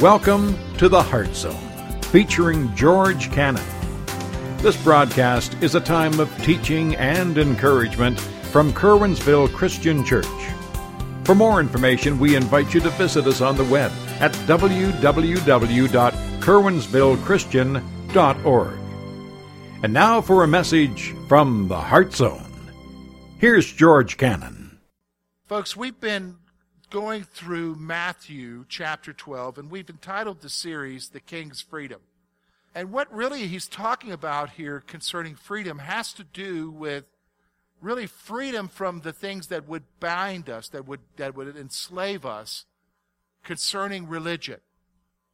Welcome to the Heart Zone, featuring George Cannon. This broadcast is a time of teaching and encouragement from Curwensville Christian Church. For more information, we invite you to visit us on the web at www.curwensvillechristian.org. And now for a message from the Heart Zone. Here's George Cannon. Folks, we've been going through Matthew chapter 12, and we've entitled the series The King's Freedom. And what really he's talking about here concerning freedom has to do with really freedom from the things that would bind us, that would, that would enslave us concerning religion.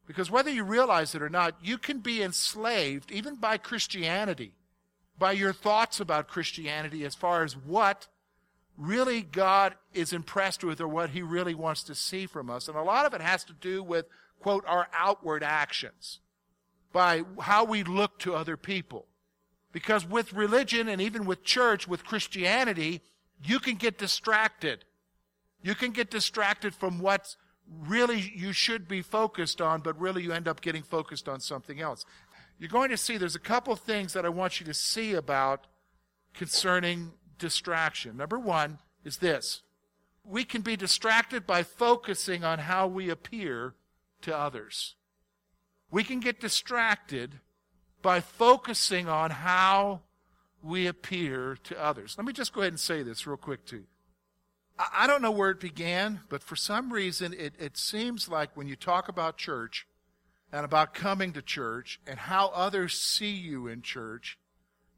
Because whether you realize it or not, you can be enslaved even by Christianity, by your thoughts about Christianity as far as what really God is impressed with or what he really wants to see from us. And a lot of it has to do with, quote, our outward actions, by how we look to other people. Because with religion and even with church, with Christianity, you can get distracted. You can get distracted from what really you should be focused on, but really you end up getting focused on something else. You're going to see there's a couple things that I want you to see about concerning distraction. Number one is this we can be distracted by focusing on how we appear to others. We can get distracted by focusing on how we appear to others. Let me just go ahead and say this real quick to you. I don't know where it began, but for some reason it, it seems like when you talk about church and about coming to church and how others see you in church,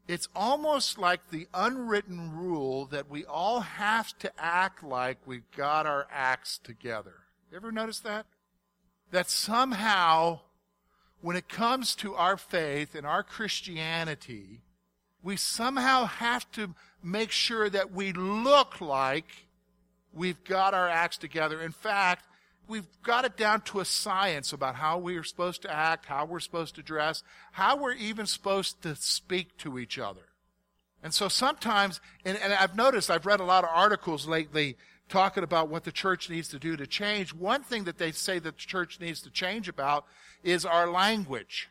it's almost like the unwritten rule that we all have to act like we've got our acts together. You ever notice that? That somehow, when it comes to our faith and our Christianity, we somehow have to make sure that we look like we've got our acts together. In fact, we've got it down to a science about how we are supposed to act, how we're supposed to dress, how we're even supposed to speak to each other. And so sometimes, and, and I've noticed, I've read a lot of articles lately talking about what the church needs to do to change. One thing that they say that the church needs to change about is our language.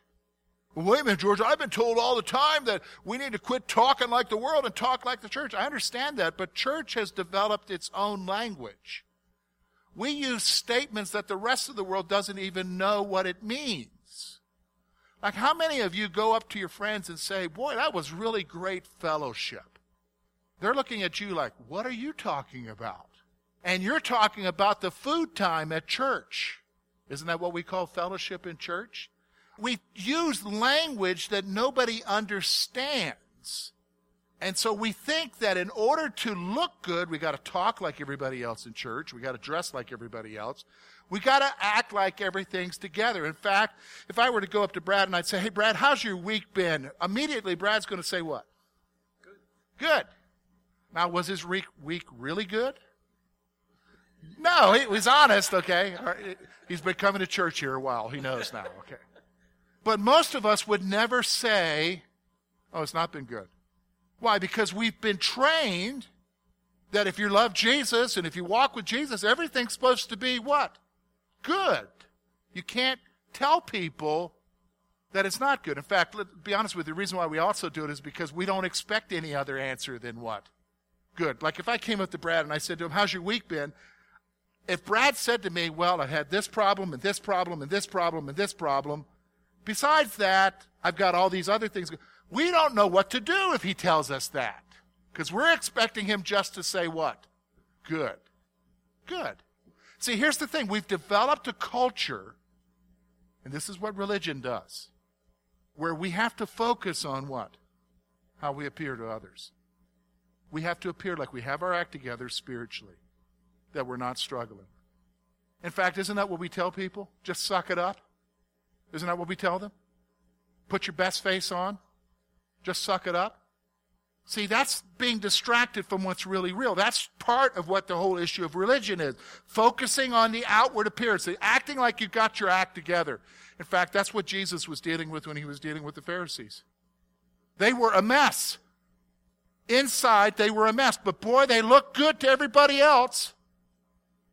Well, wait a minute, George, I've been told all the time that we need to quit talking like the world and talk like the church. I understand that, but church has developed its own language. We use statements that the rest of the world doesn't even know what it means. Like, how many of you go up to your friends and say, Boy, that was really great fellowship? They're looking at you like, What are you talking about? And you're talking about the food time at church. Isn't that what we call fellowship in church? We use language that nobody understands. And so we think that in order to look good, we got to talk like everybody else in church. We got to dress like everybody else. We got to act like everything's together. In fact, if I were to go up to Brad and I'd say, "Hey, Brad, how's your week been?" Immediately, Brad's going to say, "What?" Good. Good. Now, was his week week really good? No, he was honest. Okay, he's been coming to church here a while. He knows now. Okay, but most of us would never say, "Oh, it's not been good." Why? Because we've been trained that if you love Jesus and if you walk with Jesus, everything's supposed to be what? Good. You can't tell people that it's not good. In fact, let's be honest with you, the reason why we also do it is because we don't expect any other answer than what? Good. Like if I came up to Brad and I said to him, How's your week been? If Brad said to me, Well, I had this problem and this problem and this problem and this problem, besides that, I've got all these other things. We don't know what to do if he tells us that. Because we're expecting him just to say what? Good. Good. See, here's the thing. We've developed a culture, and this is what religion does, where we have to focus on what? How we appear to others. We have to appear like we have our act together spiritually, that we're not struggling. In fact, isn't that what we tell people? Just suck it up? Isn't that what we tell them? Put your best face on? Just suck it up? See, that's being distracted from what's really real. That's part of what the whole issue of religion is. Focusing on the outward appearance, acting like you got your act together. In fact, that's what Jesus was dealing with when he was dealing with the Pharisees. They were a mess. Inside, they were a mess. But boy, they looked good to everybody else.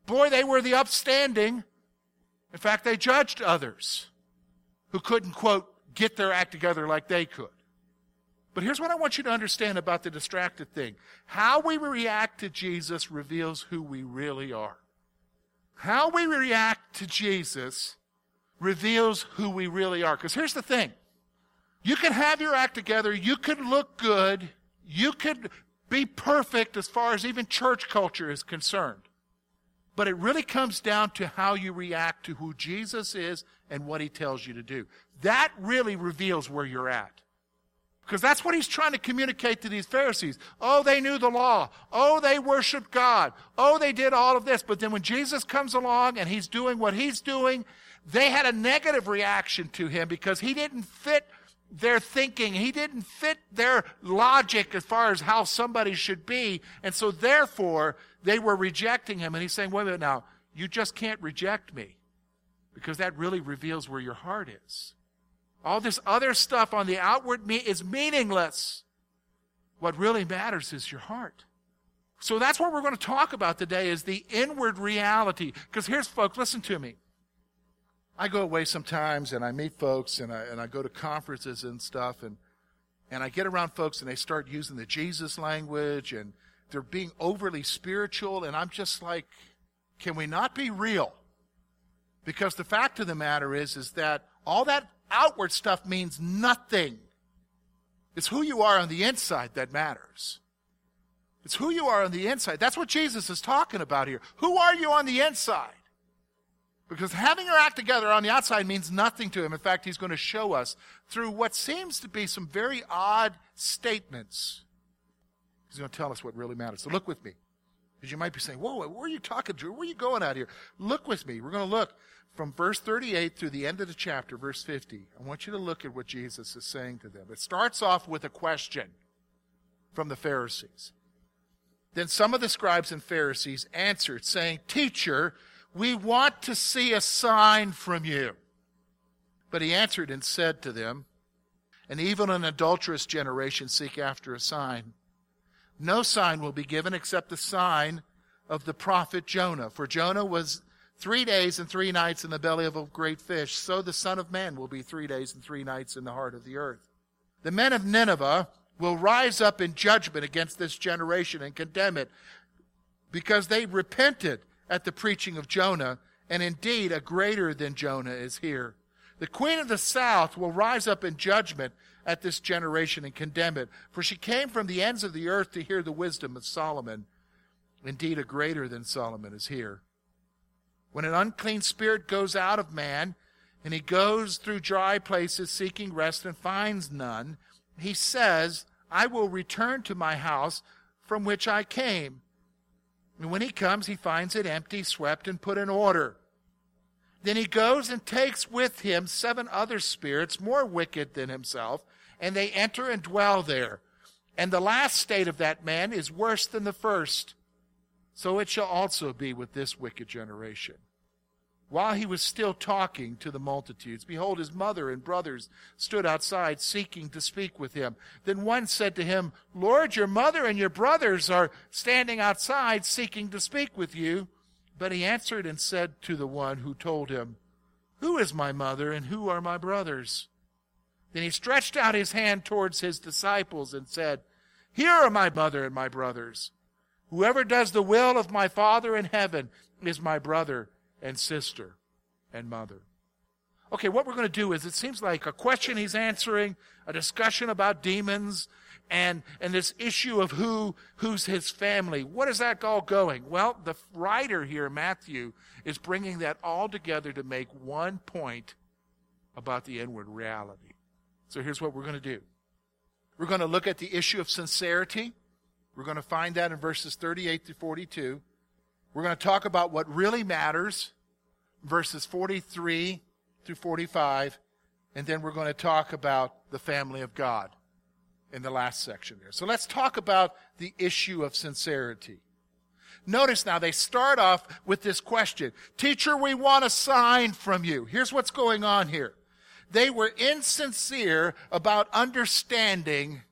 Boy, they were the upstanding. In fact, they judged others who couldn't, quote, get their act together like they could. But here's what I want you to understand about the distracted thing. How we react to Jesus reveals who we really are. How we react to Jesus reveals who we really are. Because here's the thing. You can have your act together. You can look good. You can be perfect as far as even church culture is concerned. But it really comes down to how you react to who Jesus is and what he tells you to do. That really reveals where you're at. Because that's what he's trying to communicate to these Pharisees. Oh, they knew the law. Oh, they worshiped God. Oh, they did all of this. But then when Jesus comes along and he's doing what he's doing, they had a negative reaction to him because he didn't fit their thinking. He didn't fit their logic as far as how somebody should be. And so therefore, they were rejecting him. And he's saying, wait a minute now, you just can't reject me because that really reveals where your heart is. All this other stuff on the outward me is meaningless. What really matters is your heart. So that's what we're going to talk about today is the inward reality. Because here's folks, listen to me. I go away sometimes and I meet folks and I, and I go to conferences and stuff and, and I get around folks and they start using the Jesus language and they're being overly spiritual and I'm just like, can we not be real? Because the fact of the matter is, is that all that outward stuff means nothing. It's who you are on the inside that matters. It's who you are on the inside. That's what Jesus is talking about here. Who are you on the inside? Because having your act together on the outside means nothing to him. In fact, he's going to show us through what seems to be some very odd statements. He's going to tell us what really matters. So look with me. Because you might be saying, whoa, where are you talking to? Where are you going out here? Look with me. We're going to look from verse 38 through the end of the chapter, verse 50. I want you to look at what Jesus is saying to them. It starts off with a question from the Pharisees. Then some of the scribes and Pharisees answered, saying, Teacher, we want to see a sign from you. But he answered and said to them, And even an adulterous generation seek after a sign. No sign will be given except the sign of the prophet Jonah. For Jonah was three days and three nights in the belly of a great fish. So the Son of Man will be three days and three nights in the heart of the earth. The men of Nineveh will rise up in judgment against this generation and condemn it because they repented at the preaching of Jonah, and indeed a greater than Jonah is here. The queen of the south will rise up in judgment at this generation and condemn it, for she came from the ends of the earth to hear the wisdom of Solomon. Indeed, a greater than Solomon is here. When an unclean spirit goes out of man, and he goes through dry places seeking rest and finds none, he says, I will return to my house from which I came. And when he comes, he finds it empty, swept, and put in order. Then he goes and takes with him seven other spirits more wicked than himself, and they enter and dwell there. And the last state of that man is worse than the first. So it shall also be with this wicked generation. While he was still talking to the multitudes, behold, his mother and brothers stood outside seeking to speak with him. Then one said to him, Lord, your mother and your brothers are standing outside seeking to speak with you. But he answered and said to the one who told him, Who is my mother and who are my brothers? Then he stretched out his hand towards his disciples and said, Here are my mother and my brothers. Whoever does the will of my Father in heaven is my brother and sister and mother. Okay, what we're going to do is it seems like a question he's answering, a discussion about demons, and, and this issue of who, who's his family. What is that all going? Well, the writer here, Matthew, is bringing that all together to make one point about the inward reality. So here's what we're going to do. We're going to look at the issue of sincerity. We're going to find that in verses 38 to 42. We're going to talk about what really matters, verses 43 through 45, and then we're going to talk about the family of God in the last section there. So let's talk about the issue of sincerity. Notice now they start off with this question Teacher, we want a sign from you. Here's what's going on here. They were insincere about understanding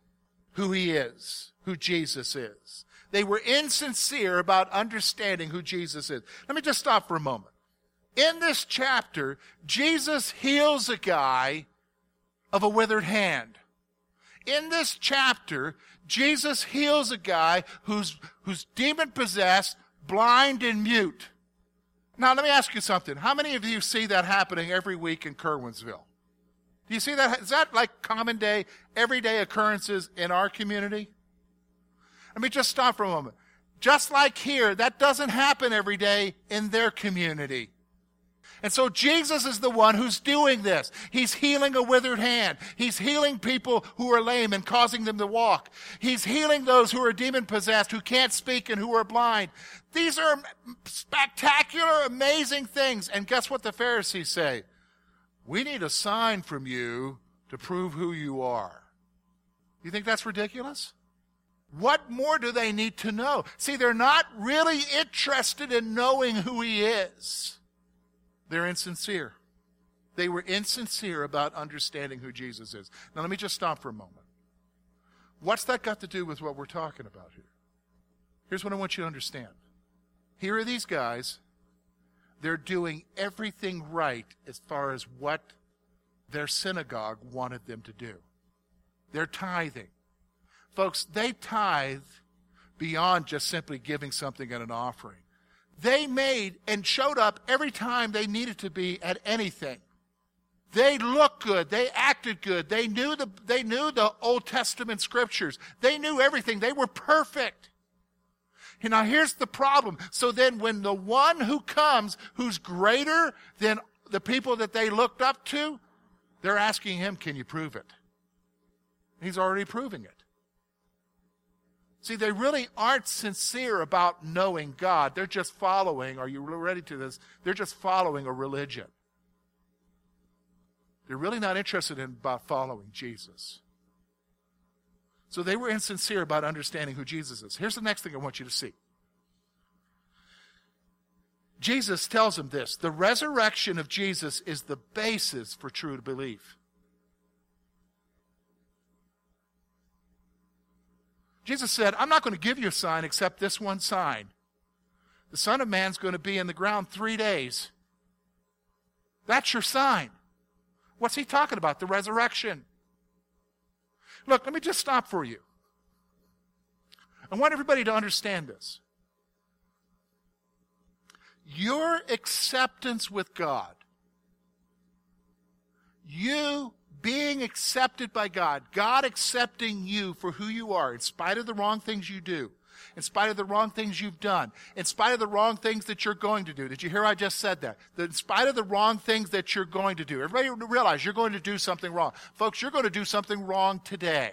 who he is, who Jesus is. They were insincere about understanding who Jesus is. Let me just stop for a moment. in this chapter, Jesus heals a guy of a withered hand. In this chapter, Jesus heals a guy who's, who's demon possessed, blind, and mute. Now, let me ask you something. How many of you see that happening every week in Curwensville? Do you see that? Is that like common day, everyday occurrences in our community? Let me just stop for a moment. Just like here, that doesn't happen every day in their community. And so Jesus is the one who's doing this. He's healing a withered hand. He's healing people who are lame and causing them to walk. He's healing those who are demon possessed, who can't speak and who are blind. These are spectacular, amazing things. And guess what the Pharisees say? We need a sign from you to prove who you are. You think that's ridiculous? What more do they need to know? See, they're not really interested in knowing who he is. They're insincere. They were insincere about understanding who Jesus is. Now, let me just stop for a moment. What's that got to do with what we're talking about here? Here's what I want you to understand. Here are these guys. They're doing everything right as far as what their synagogue wanted them to do. They're tithing. Folks, they tithe beyond just simply giving something at an offering. They made and showed up every time they needed to be at anything. They looked good. They acted good. They knew the, they knew the Old Testament scriptures. They knew everything. They were perfect. And now here's the problem. So then when the one who comes, who's greater than the people that they looked up to, they're asking him, can you prove it? He's already proving it. See, they really aren't sincere about knowing God. They're just following, are you ready to this? They're just following a religion. They're really not interested in about following Jesus. So they were insincere about understanding who Jesus is. Here's the next thing I want you to see. Jesus tells them this the resurrection of Jesus is the basis for true belief. Jesus said, I'm not going to give you a sign except this one sign. The Son of Man's going to be in the ground three days. That's your sign. What's he talking about? The resurrection. Look, let me just stop for you. I want everybody to understand this. Your acceptance with God, you being accepted by God, God accepting you for who you are, in spite of the wrong things you do, in spite of the wrong things you've done, in spite of the wrong things that you're going to do. Did you hear I just said that? That in spite of the wrong things that you're going to do. Everybody realize you're going to do something wrong. Folks, you're going to do something wrong today.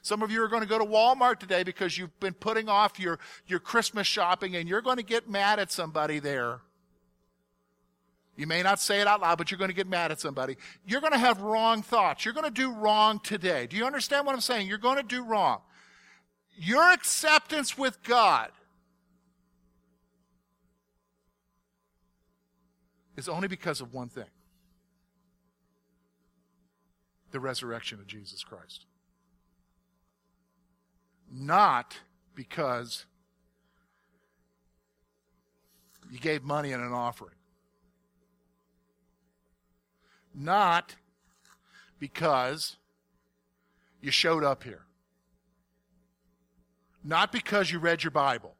Some of you are going to go to Walmart today because you've been putting off your, your Christmas shopping and you're going to get mad at somebody there you may not say it out loud, but you're going to get mad at somebody. You're going to have wrong thoughts. You're going to do wrong today. Do you understand what I'm saying? You're going to do wrong. Your acceptance with God is only because of one thing the resurrection of Jesus Christ. Not because you gave money in an offering not because you showed up here, not because you read your Bible,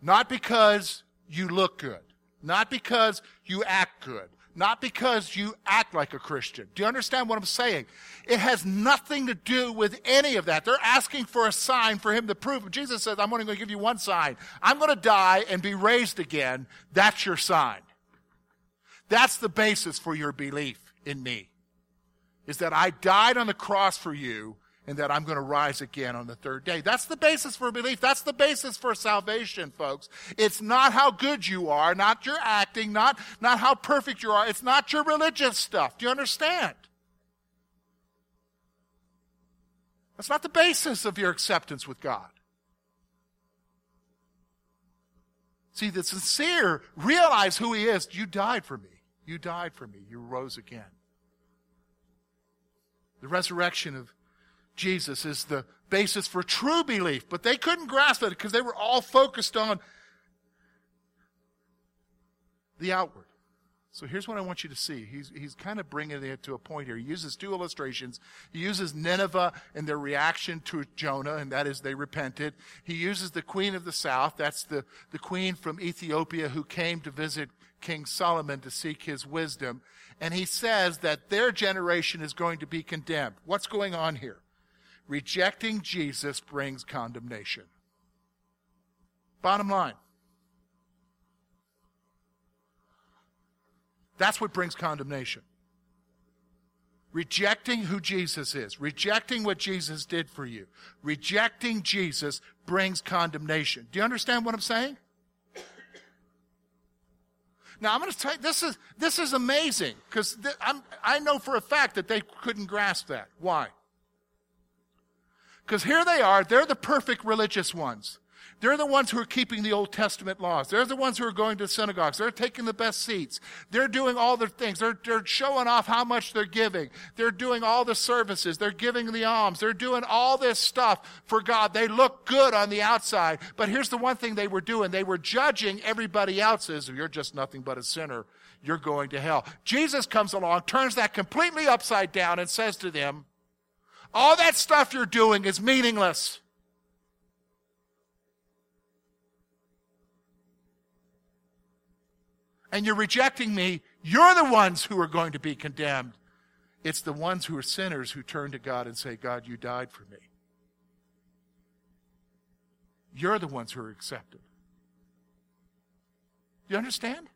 not because you look good, not because you act good, not because you act like a Christian. Do you understand what I'm saying? It has nothing to do with any of that. They're asking for a sign for him to prove. Jesus says, I'm only going to give you one sign. I'm going to die and be raised again. That's your sign. That's the basis for your belief in me. Is that I died on the cross for you and that I'm going to rise again on the third day. That's the basis for belief. That's the basis for salvation, folks. It's not how good you are, not your acting, not, not how perfect you are. It's not your religious stuff. Do you understand? That's not the basis of your acceptance with God. See, the sincere realize who He is. You died for me. You died for me. You rose again. The resurrection of Jesus is the basis for true belief, but they couldn't grasp it because they were all focused on the outward. So here's what I want you to see. He's, he's kind of bringing it to a point here. He uses two illustrations. He uses Nineveh and their reaction to Jonah, and that is they repented. He uses the queen of the south. That's the, the queen from Ethiopia who came to visit King Solomon to seek his wisdom. And he says that their generation is going to be condemned. What's going on here? Rejecting Jesus brings condemnation. Bottom line. That's what brings condemnation. Rejecting who Jesus is, rejecting what Jesus did for you, rejecting Jesus brings condemnation. Do you understand what I'm saying? Now I'm going to tell you this is this is amazing because th- I know for a fact that they couldn't grasp that. Why? Because here they are, they're the perfect religious ones. They're the ones who are keeping the Old Testament laws. They're the ones who are going to synagogues. They're taking the best seats. They're doing all the things. They're, they're showing off how much they're giving. They're doing all the services. They're giving the alms. They're doing all this stuff for God. They look good on the outside. But here's the one thing they were doing. They were judging everybody else's. you're just nothing but a sinner. You're going to hell. Jesus comes along, turns that completely upside down and says to them, all that stuff you're doing is meaningless. And you're rejecting me, you're the ones who are going to be condemned. It's the ones who are sinners who turn to God and say, God, you died for me. You're the ones who are accepted. You understand?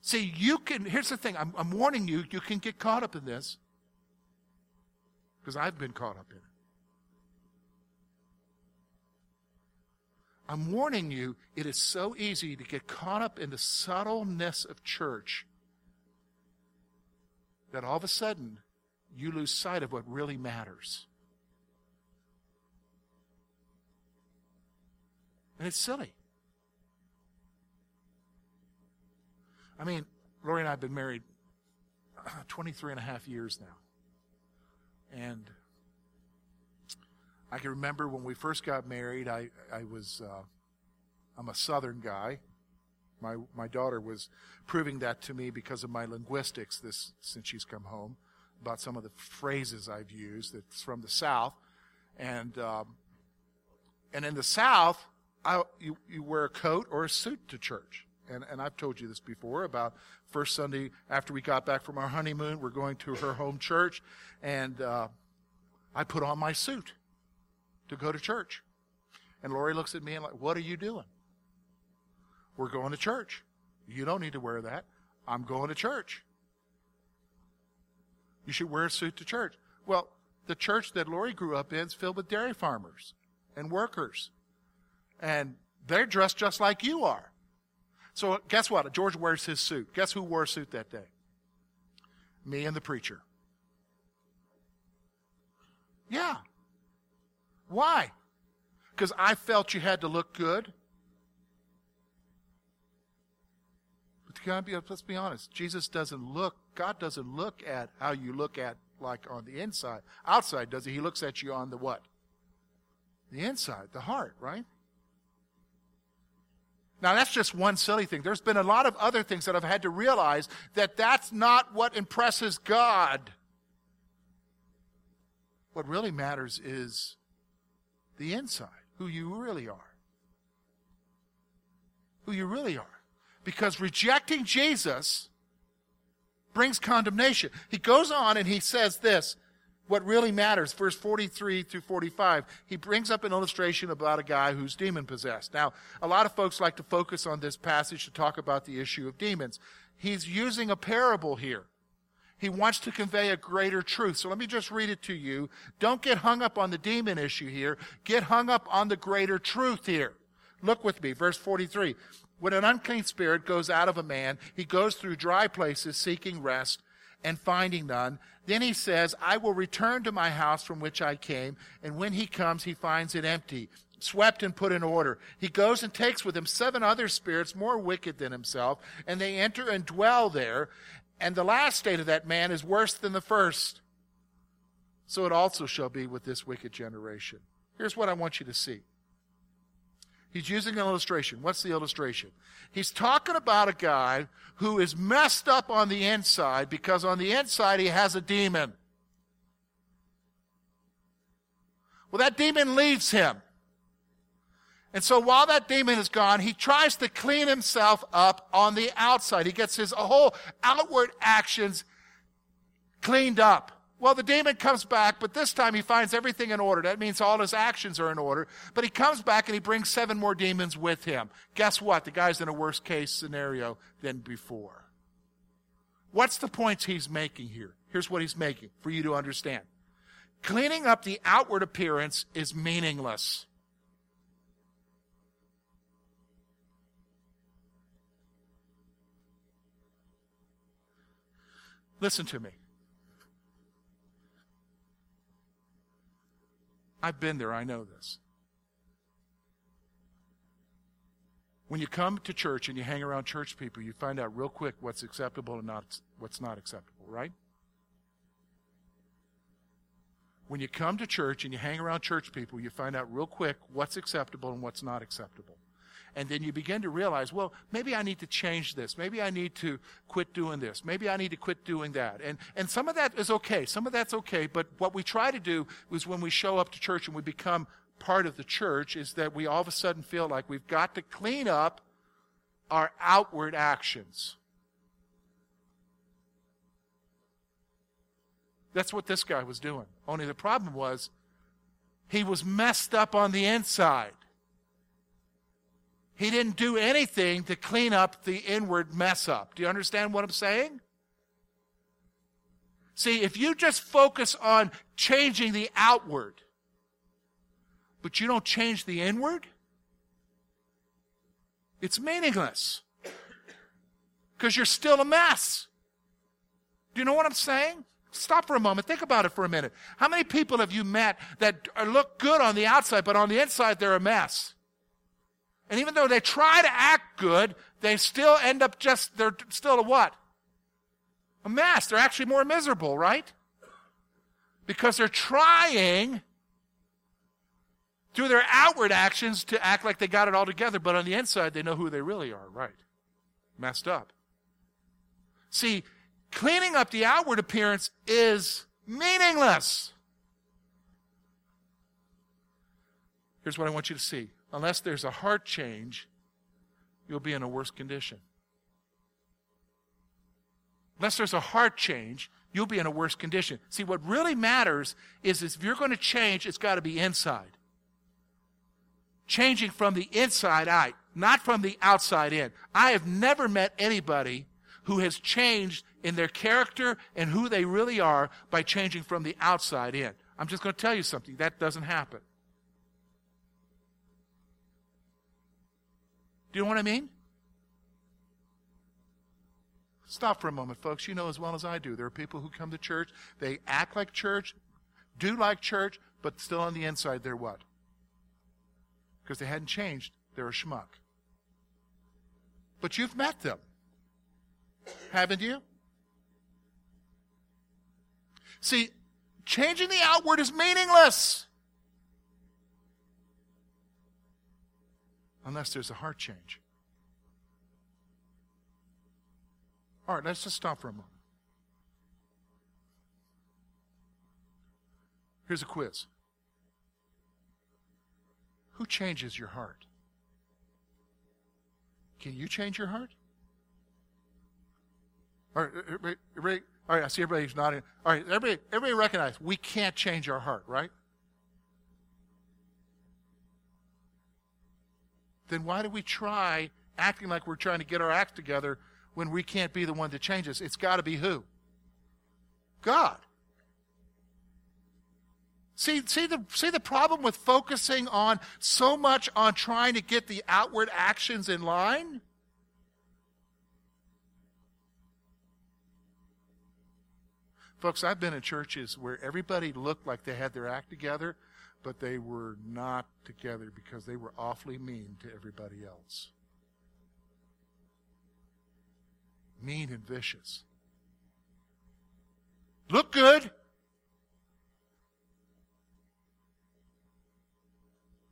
See, you can, here's the thing I'm, I'm warning you, you can get caught up in this because I've been caught up in it. I'm warning you, it is so easy to get caught up in the subtleness of church that all of a sudden you lose sight of what really matters. And it's silly. I mean, Lori and I have been married 23 and a half years now. And I can remember when we first got married, I, I was, uh, I'm a Southern guy. My, my daughter was proving that to me because of my linguistics this, since she's come home, about some of the phrases I've used that's from the South. And, um, and in the South, I, you, you wear a coat or a suit to church. And, and I've told you this before about first Sunday after we got back from our honeymoon, we're going to her home church, and uh, I put on my suit to go to church. And Lori looks at me and like, what are you doing? We're going to church. You don't need to wear that. I'm going to church. You should wear a suit to church. Well, the church that Lori grew up in is filled with dairy farmers and workers. And they're dressed just like you are. So guess what? George wears his suit. Guess who wore a suit that day? Me and the preacher. Yeah. Why? Because I felt you had to look good. But be, let's be honest. Jesus doesn't look, God doesn't look at how you look at like on the inside. Outside, does he? He looks at you on the what? The inside, the heart, right? Now that's just one silly thing. There's been a lot of other things that I've had to realize that that's not what impresses God. What really matters is the inside, who you really are. Who you really are. Because rejecting Jesus brings condemnation. He goes on and he says this, what really matters, verse 43 through 45, he brings up an illustration about a guy who's demon possessed. Now, a lot of folks like to focus on this passage to talk about the issue of demons. He's using a parable here. He wants to convey a greater truth. So let me just read it to you. Don't get hung up on the demon issue here. Get hung up on the greater truth here. Look with me, verse 43. When an unclean spirit goes out of a man, he goes through dry places seeking rest and finding none. Then he says, I will return to my house from which I came. And when he comes, he finds it empty, swept and put in order. He goes and takes with him seven other spirits more wicked than himself, and they enter and dwell there. And the last state of that man is worse than the first. So it also shall be with this wicked generation. Here's what I want you to see. He's using an illustration. What's the illustration? He's talking about a guy who is messed up on the inside because on the inside he has a demon. Well, that demon leaves him. And so while that demon is gone, he tries to clean himself up on the outside. He gets his whole outward actions cleaned up. Well, the demon comes back, but this time he finds everything in order. That means all his actions are in order. But he comes back and he brings seven more demons with him. Guess what? The guy's in a worse case scenario than before. What's the points he's making here? Here's what he's making for you to understand. Cleaning up the outward appearance is meaningless. Listen to me. I've been there, I know this. When you come to church and you hang around church people, you find out real quick what's acceptable and not what's not acceptable, right? When you come to church and you hang around church people, you find out real quick what's acceptable and what's not acceptable. And then you begin to realize, well, maybe I need to change this. Maybe I need to quit doing this. Maybe I need to quit doing that. And, and some of that is okay. Some of that's okay. But what we try to do is when we show up to church and we become part of the church is that we all of a sudden feel like we've got to clean up our outward actions. That's what this guy was doing. Only the problem was he was messed up on the inside. He didn't do anything to clean up the inward mess up. Do you understand what I'm saying? See, if you just focus on changing the outward, but you don't change the inward, it's meaningless. Because you're still a mess. Do you know what I'm saying? Stop for a moment. Think about it for a minute. How many people have you met that look good on the outside, but on the inside they're a mess? And even though they try to act good, they still end up just, they're still a what? A mess. They're actually more miserable, right? Because they're trying through their outward actions to act like they got it all together, but on the inside, they know who they really are, right? Messed up. See, cleaning up the outward appearance is meaningless. Here's what I want you to see unless there's a heart change, you'll be in a worse condition. Unless there's a heart change, you'll be in a worse condition. See, what really matters is, if you're going to change, it's got to be inside. Changing from the inside out, not from the outside in. I have never met anybody who has changed in their character and who they really are by changing from the outside in. I'm just going to tell you something. That doesn't happen. Do you know what I mean? Stop for a moment, folks. You know as well as I do. There are people who come to church, they act like church, do like church, but still on the inside, they're what? Because they hadn't changed, they're a schmuck. But you've met them, haven't you? See, changing the outward is meaningless. Unless there's a heart change. All right, let's just stop for a moment. Here's a quiz Who changes your heart? Can you change your heart? All right, everybody, all right I see everybody's nodding. All right, everybody, everybody recognize we can't change our heart, right? Then why do we try acting like we're trying to get our act together when we can't be the one to change us? It's got to be who? God. See, see the see the problem with focusing on so much on trying to get the outward actions in line? Folks, I've been in churches where everybody looked like they had their act together, but they were not together because they were awfully mean to everybody else. Mean and vicious. Look good,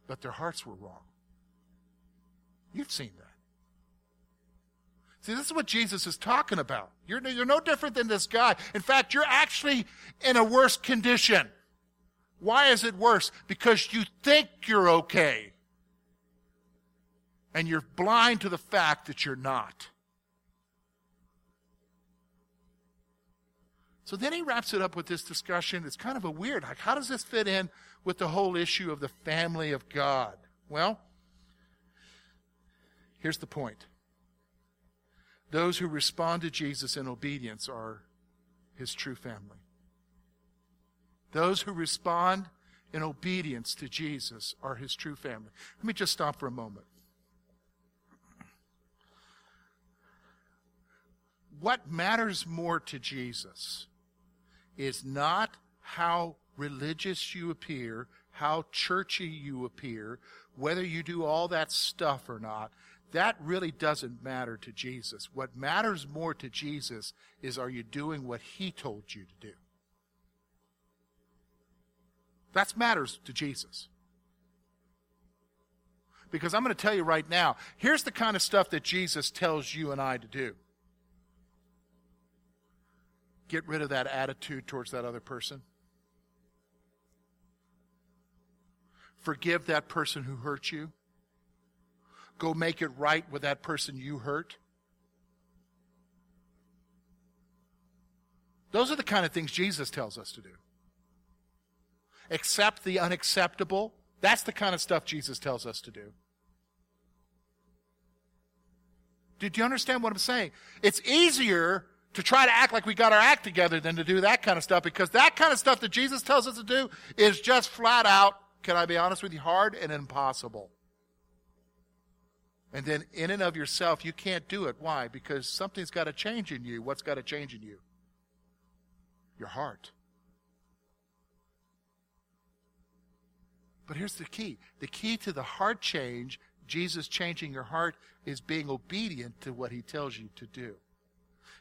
but their hearts were wrong. You've seen that. See, this is what Jesus is talking about. You're, you're no different than this guy. In fact, you're actually in a worse condition. Why is it worse? Because you think you're okay. And you're blind to the fact that you're not. So then he wraps it up with this discussion. It's kind of a weird, like, how does this fit in with the whole issue of the family of God? Well, here's the point. Those who respond to Jesus in obedience are his true family. Those who respond in obedience to Jesus are his true family. Let me just stop for a moment. What matters more to Jesus is not how religious you appear, how churchy you appear, whether you do all that stuff or not. That really doesn't matter to Jesus. What matters more to Jesus is are you doing what he told you to do? That matters to Jesus. Because I'm going to tell you right now, here's the kind of stuff that Jesus tells you and I to do. Get rid of that attitude towards that other person. Forgive that person who hurt you. Go make it right with that person you hurt. Those are the kind of things Jesus tells us to do. Accept the unacceptable. That's the kind of stuff Jesus tells us to do. Do you understand what I'm saying? It's easier to try to act like we got our act together than to do that kind of stuff because that kind of stuff that Jesus tells us to do is just flat out, can I be honest with you, hard and impossible. And then in and of yourself, you can't do it. Why? Because something's got to change in you. What's got to change in you? Your heart. But here's the key the key to the heart change, Jesus changing your heart, is being obedient to what he tells you to do.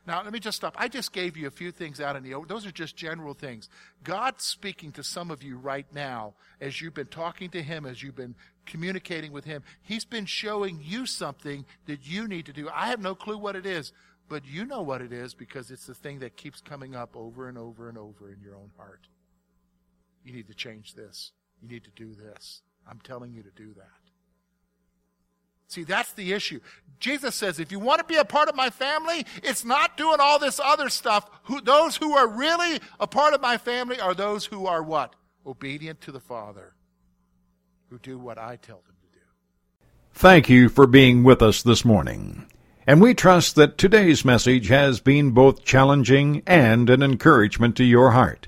Now, let me just stop. I just gave you a few things out in the open. those are just general things. God's speaking to some of you right now as you've been talking to him, as you've been communicating with him. He's been showing you something that you need to do. I have no clue what it is, but you know what it is because it's the thing that keeps coming up over and over and over in your own heart. You need to change this. You need to do this. I'm telling you to do that. See, that's the issue. Jesus says, if you want to be a part of my family, it's not doing all this other stuff. Who, those who are really a part of my family are those who are what? Obedient to the Father, who do what I tell them to do. Thank you for being with us this morning. And we trust that today's message has been both challenging and an encouragement to your heart.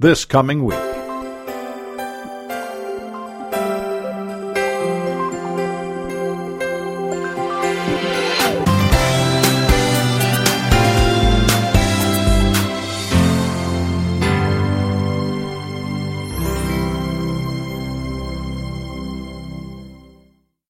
this coming week.